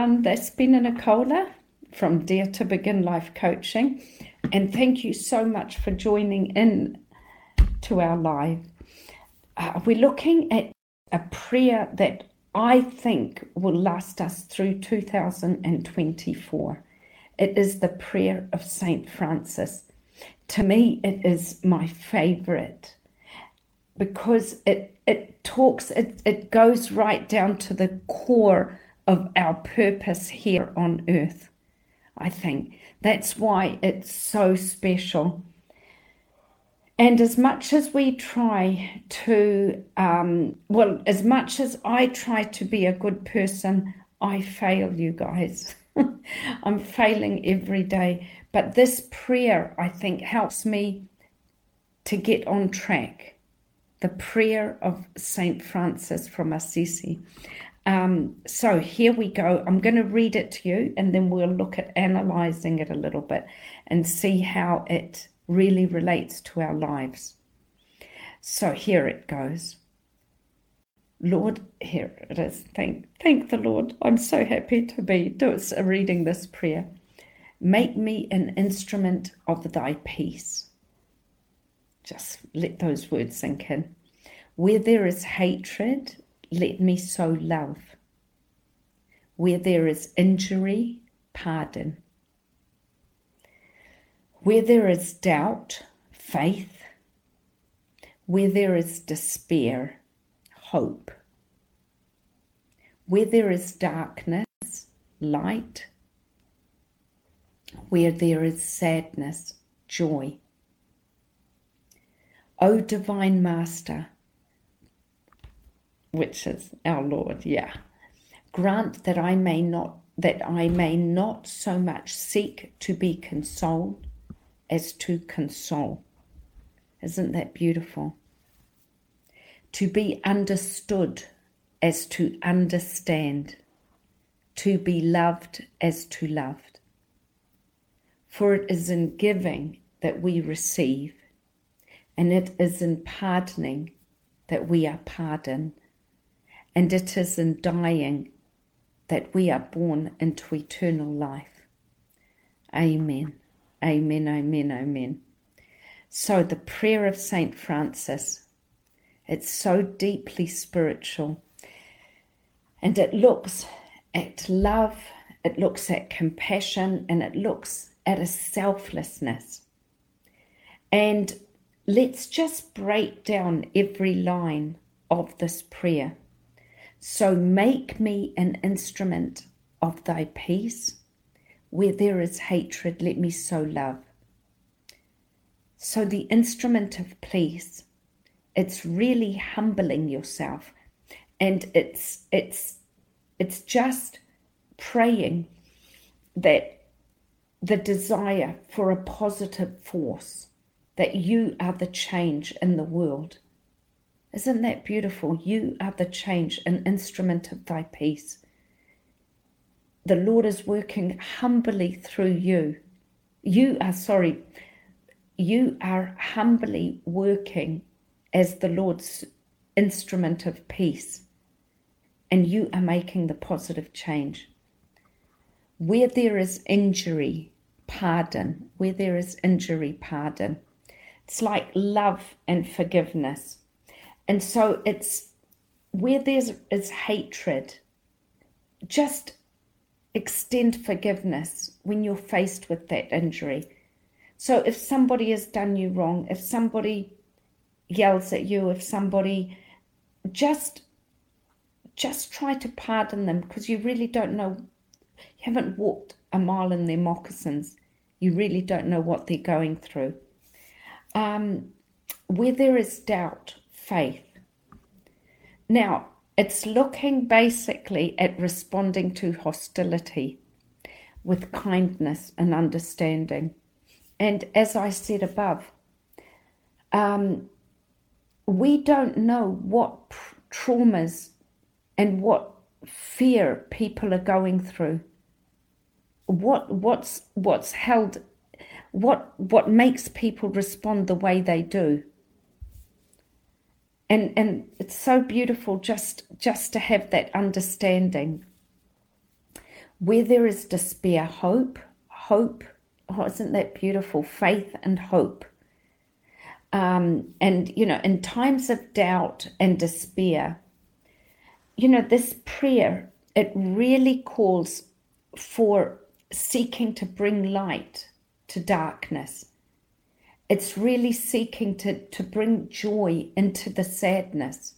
Um, Despina Nicola from Dare to Begin Life Coaching. And thank you so much for joining in to our live. Uh, we're looking at a prayer that I think will last us through 2024. It is the prayer of St. Francis. To me, it is my favorite because it, it talks, it, it goes right down to the core of our purpose here on earth. I think that's why it's so special. And as much as we try to, um, well, as much as I try to be a good person, I fail, you guys. I'm failing every day. But this prayer, I think, helps me to get on track. The prayer of St. Francis from Assisi. Um, so here we go. I'm going to read it to you and then we'll look at analyzing it a little bit and see how it really relates to our lives. So here it goes. Lord, here it is. Thank, thank the Lord. I'm so happy to be doing reading this prayer. Make me an instrument of thy peace. Just let those words sink in. Where there is hatred, let me sow love. Where there is injury, pardon. Where there is doubt, faith. Where there is despair, hope. Where there is darkness, light. Where there is sadness, joy. O Divine Master, which is our Lord, yeah. Grant that I may not that I may not so much seek to be consoled as to console. Isn't that beautiful? To be understood as to understand, to be loved as to loved. For it is in giving that we receive, and it is in pardoning that we are pardoned and it is in dying that we are born into eternal life. Amen. Amen, amen, amen. So, the prayer of St. Francis, it's so deeply spiritual. And it looks at love, it looks at compassion, and it looks at a selflessness. And let's just break down every line of this prayer. So make me an instrument of thy peace. Where there is hatred, let me sow love. So the instrument of peace, it's really humbling yourself. And it's it's it's just praying that the desire for a positive force, that you are the change in the world isn't that beautiful? You are the change, an instrument of thy peace. The Lord is working humbly through you. You are sorry, you are humbly working as the Lord's instrument of peace, and you are making the positive change. Where there is injury, pardon. Where there is injury, pardon. It's like love and forgiveness and so it's where there's is hatred, just extend forgiveness when you're faced with that injury. So if somebody has done you wrong, if somebody yells at you, if somebody just just try to pardon them because you really don't know you haven't walked a mile in their moccasins. You really don't know what they're going through. Um, where there is doubt, faith. Now, it's looking basically at responding to hostility with kindness and understanding. And as I said above, um, we don't know what traumas and what fear people are going through. What what's what's held what what makes people respond the way they do and and it's so beautiful just just to have that understanding Where there is despair, hope, hope. Oh, isn't that beautiful? Faith and hope. Um, and, you know, in times of doubt and despair, you know, this prayer, it really calls for seeking to bring light to darkness. It's really seeking to, to bring joy into the sadness.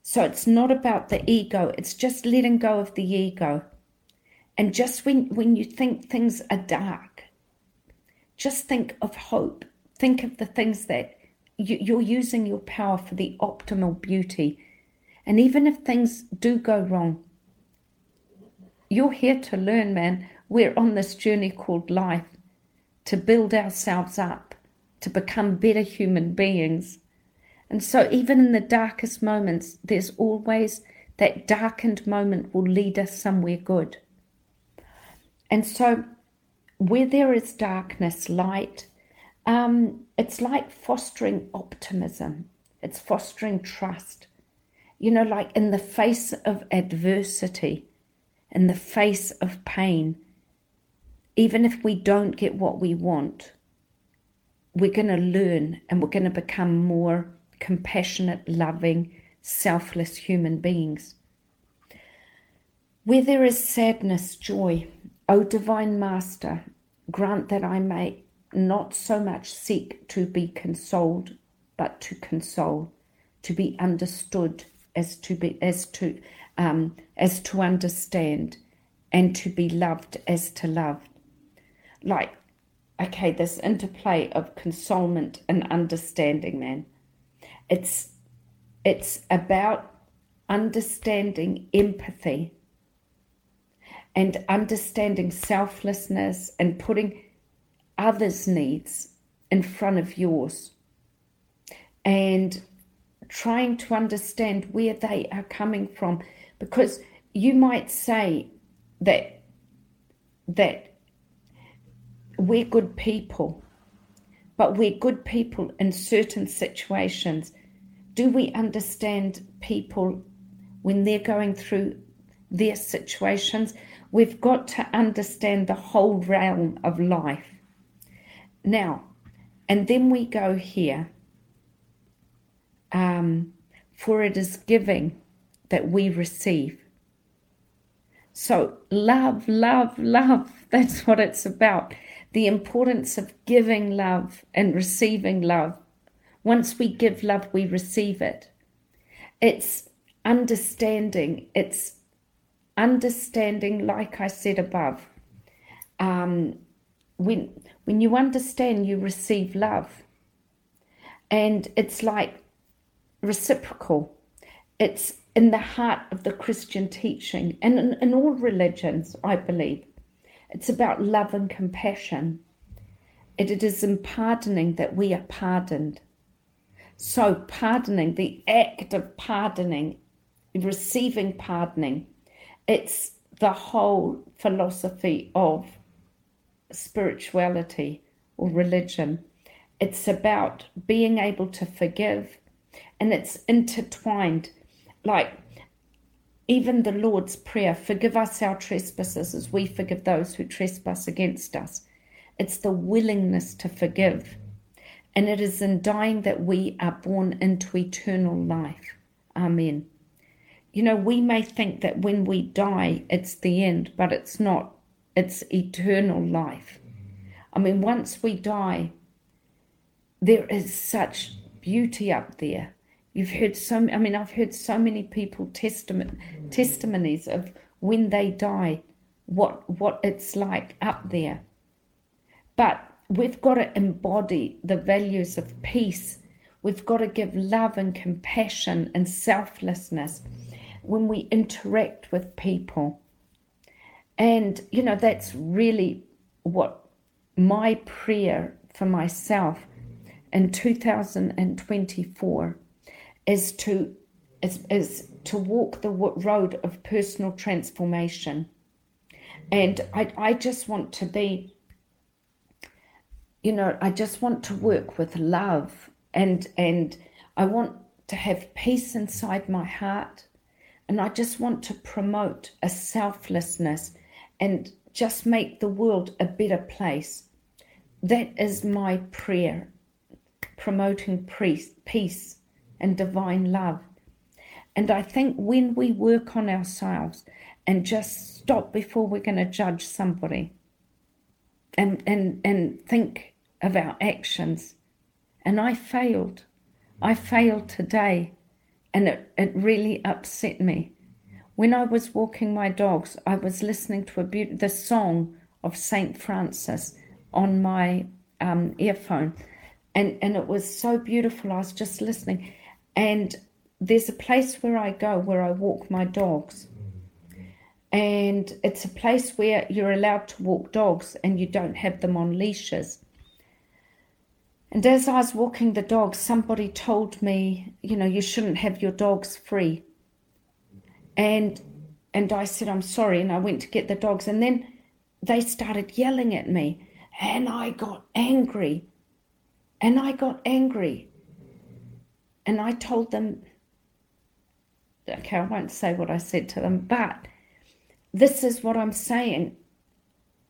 So it's not about the ego, it's just letting go of the ego. And just when, when you think things are dark, just think of hope. Think of the things that you, you're using your power for the optimal beauty. And even if things do go wrong, you're here to learn, man. We're on this journey called life to build ourselves up, to become better human beings. And so, even in the darkest moments, there's always that darkened moment will lead us somewhere good. And so, where there is darkness, light, um, it's like fostering optimism, it's fostering trust. You know, like in the face of adversity, in the face of pain, even if we don't get what we want, we're going to learn and we're going to become more compassionate, loving, selfless human beings. Where there is sadness, joy, O Divine Master, grant that I may not so much seek to be consoled, but to console, to be understood as to be as to um, as to understand, and to be loved as to love like, okay, this interplay of consolement and understanding, man. It's it's about understanding empathy and understanding selflessness and putting others' needs in front of yours and trying to understand where they are coming from because you might say that that we're good people, but we're good people in certain situations. Do we understand people when they're going through their situations? We've got to understand the whole realm of life. Now, and then we go here. Um, for it is giving that we receive. So, love, love, love, that's what it's about the importance of giving love and receiving love. Once we give love, we receive it. It's understanding. It's understanding, like I said above. Um, when when you understand, you receive love, and it's like reciprocal. It's in the heart of the Christian teaching and in, in all religions, I believe. It's about love and compassion. It, it is in pardoning that we are pardoned. So, pardoning, the act of pardoning, receiving pardoning, it's the whole philosophy of spirituality or religion. It's about being able to forgive, and it's intertwined. Like even the Lord's Prayer, forgive us our trespasses as we forgive those who trespass against us. It's the willingness to forgive. And it is in dying that we are born into eternal life. Amen. You know, we may think that when we die, it's the end, but it's not. It's eternal life. I mean, once we die, there is such beauty up there. You've heard so. I mean, I've heard so many people testament testimonies of when they die, what what it's like up there. But we've got to embody the values of peace. We've got to give love and compassion and selflessness when we interact with people. And, you know, that's really what my prayer for myself in 2024 is to is, is to walk the road of personal transformation. And I, I just want to be, you know, I just want to work with love and and I want to have peace inside my heart. And I just want to promote a selflessness and just make the world a better place. That is my prayer, promoting peace and divine love. And I think when we work on ourselves and just stop before we're going to judge somebody and, and, and think of our actions, and I failed. I failed today, and it, it really upset me. When I was walking my dogs, I was listening to a be- the song of Saint Francis on my um, earphone, and and it was so beautiful. I was just listening, and there's a place where I go where I walk my dogs. And it's a place where you're allowed to walk dogs and you don't have them on leashes. And as I was walking the dogs, somebody told me, you know, you shouldn't have your dogs free. And and I said, I'm sorry, and I went to get the dogs, and then they started yelling at me, and I got angry. And I got angry. And I told them, okay, I won't say what I said to them, but this is what I'm saying.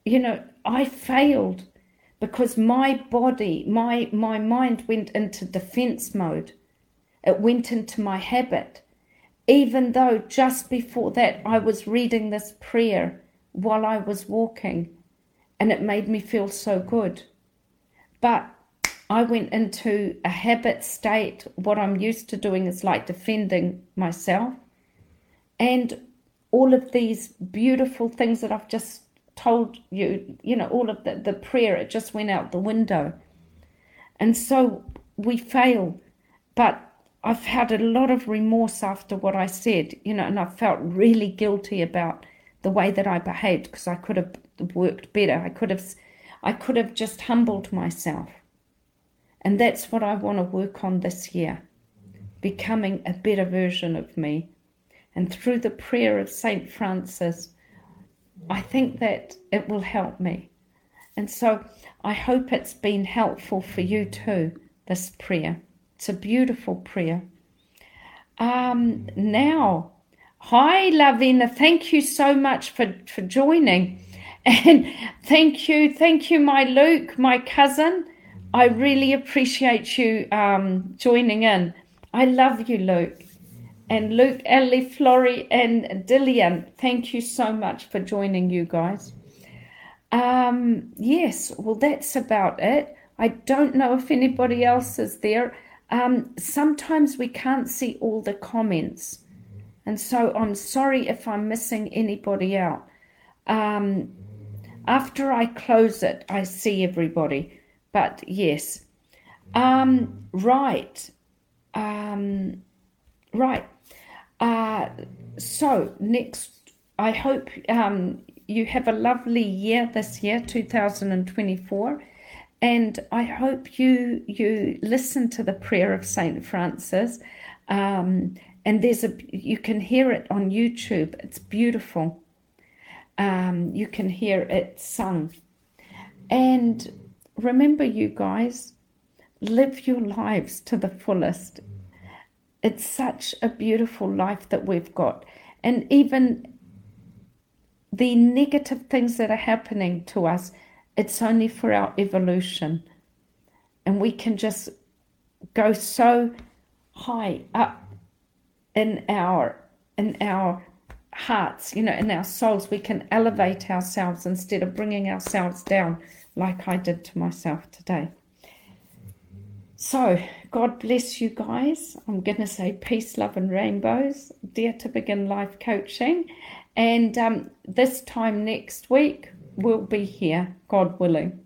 You know, I failed because my body, my my mind went into defense mode. It went into my habit. Even though just before that I was reading this prayer while I was walking and it made me feel so good. But I went into a habit state. What I'm used to doing is like defending myself. And all of these beautiful things that I've just told you, you know, all of the, the prayer, it just went out the window. And so we fail. But I've had a lot of remorse after what I said, you know, and I felt really guilty about the way that I behaved because I could have worked better. I could have I could have just humbled myself. And that's what I want to work on this year becoming a better version of me. And through the prayer of St. Francis, I think that it will help me. And so I hope it's been helpful for you too, this prayer. It's a beautiful prayer. Um, now, hi, Lavina. Thank you so much for, for joining. And thank you, thank you, my Luke, my cousin. I really appreciate you um, joining in. I love you, Luke. And Luke, Ellie, Florrie, and Dillian, thank you so much for joining you guys. Um, yes, well, that's about it. I don't know if anybody else is there. Um, sometimes we can't see all the comments. And so I'm sorry if I'm missing anybody out. Um, after I close it, I see everybody. But yes. Um, right. Um, right. Uh, so next, I hope um, you have a lovely year this year, 2024. And I hope you you listen to the prayer of Saint Francis, um, and there's a you can hear it on YouTube. It's beautiful. Um, you can hear it sung, and remember, you guys, live your lives to the fullest. It's such a beautiful life that we've got. And even the negative things that are happening to us, it's only for our evolution. And we can just go so high up in our in our hearts, you know, in our souls. We can elevate ourselves instead of bringing ourselves down like I did to myself today. So, God bless you guys. I'm going to say peace, love, and rainbows. Dare to begin life coaching. And um, this time next week, we'll be here, God willing.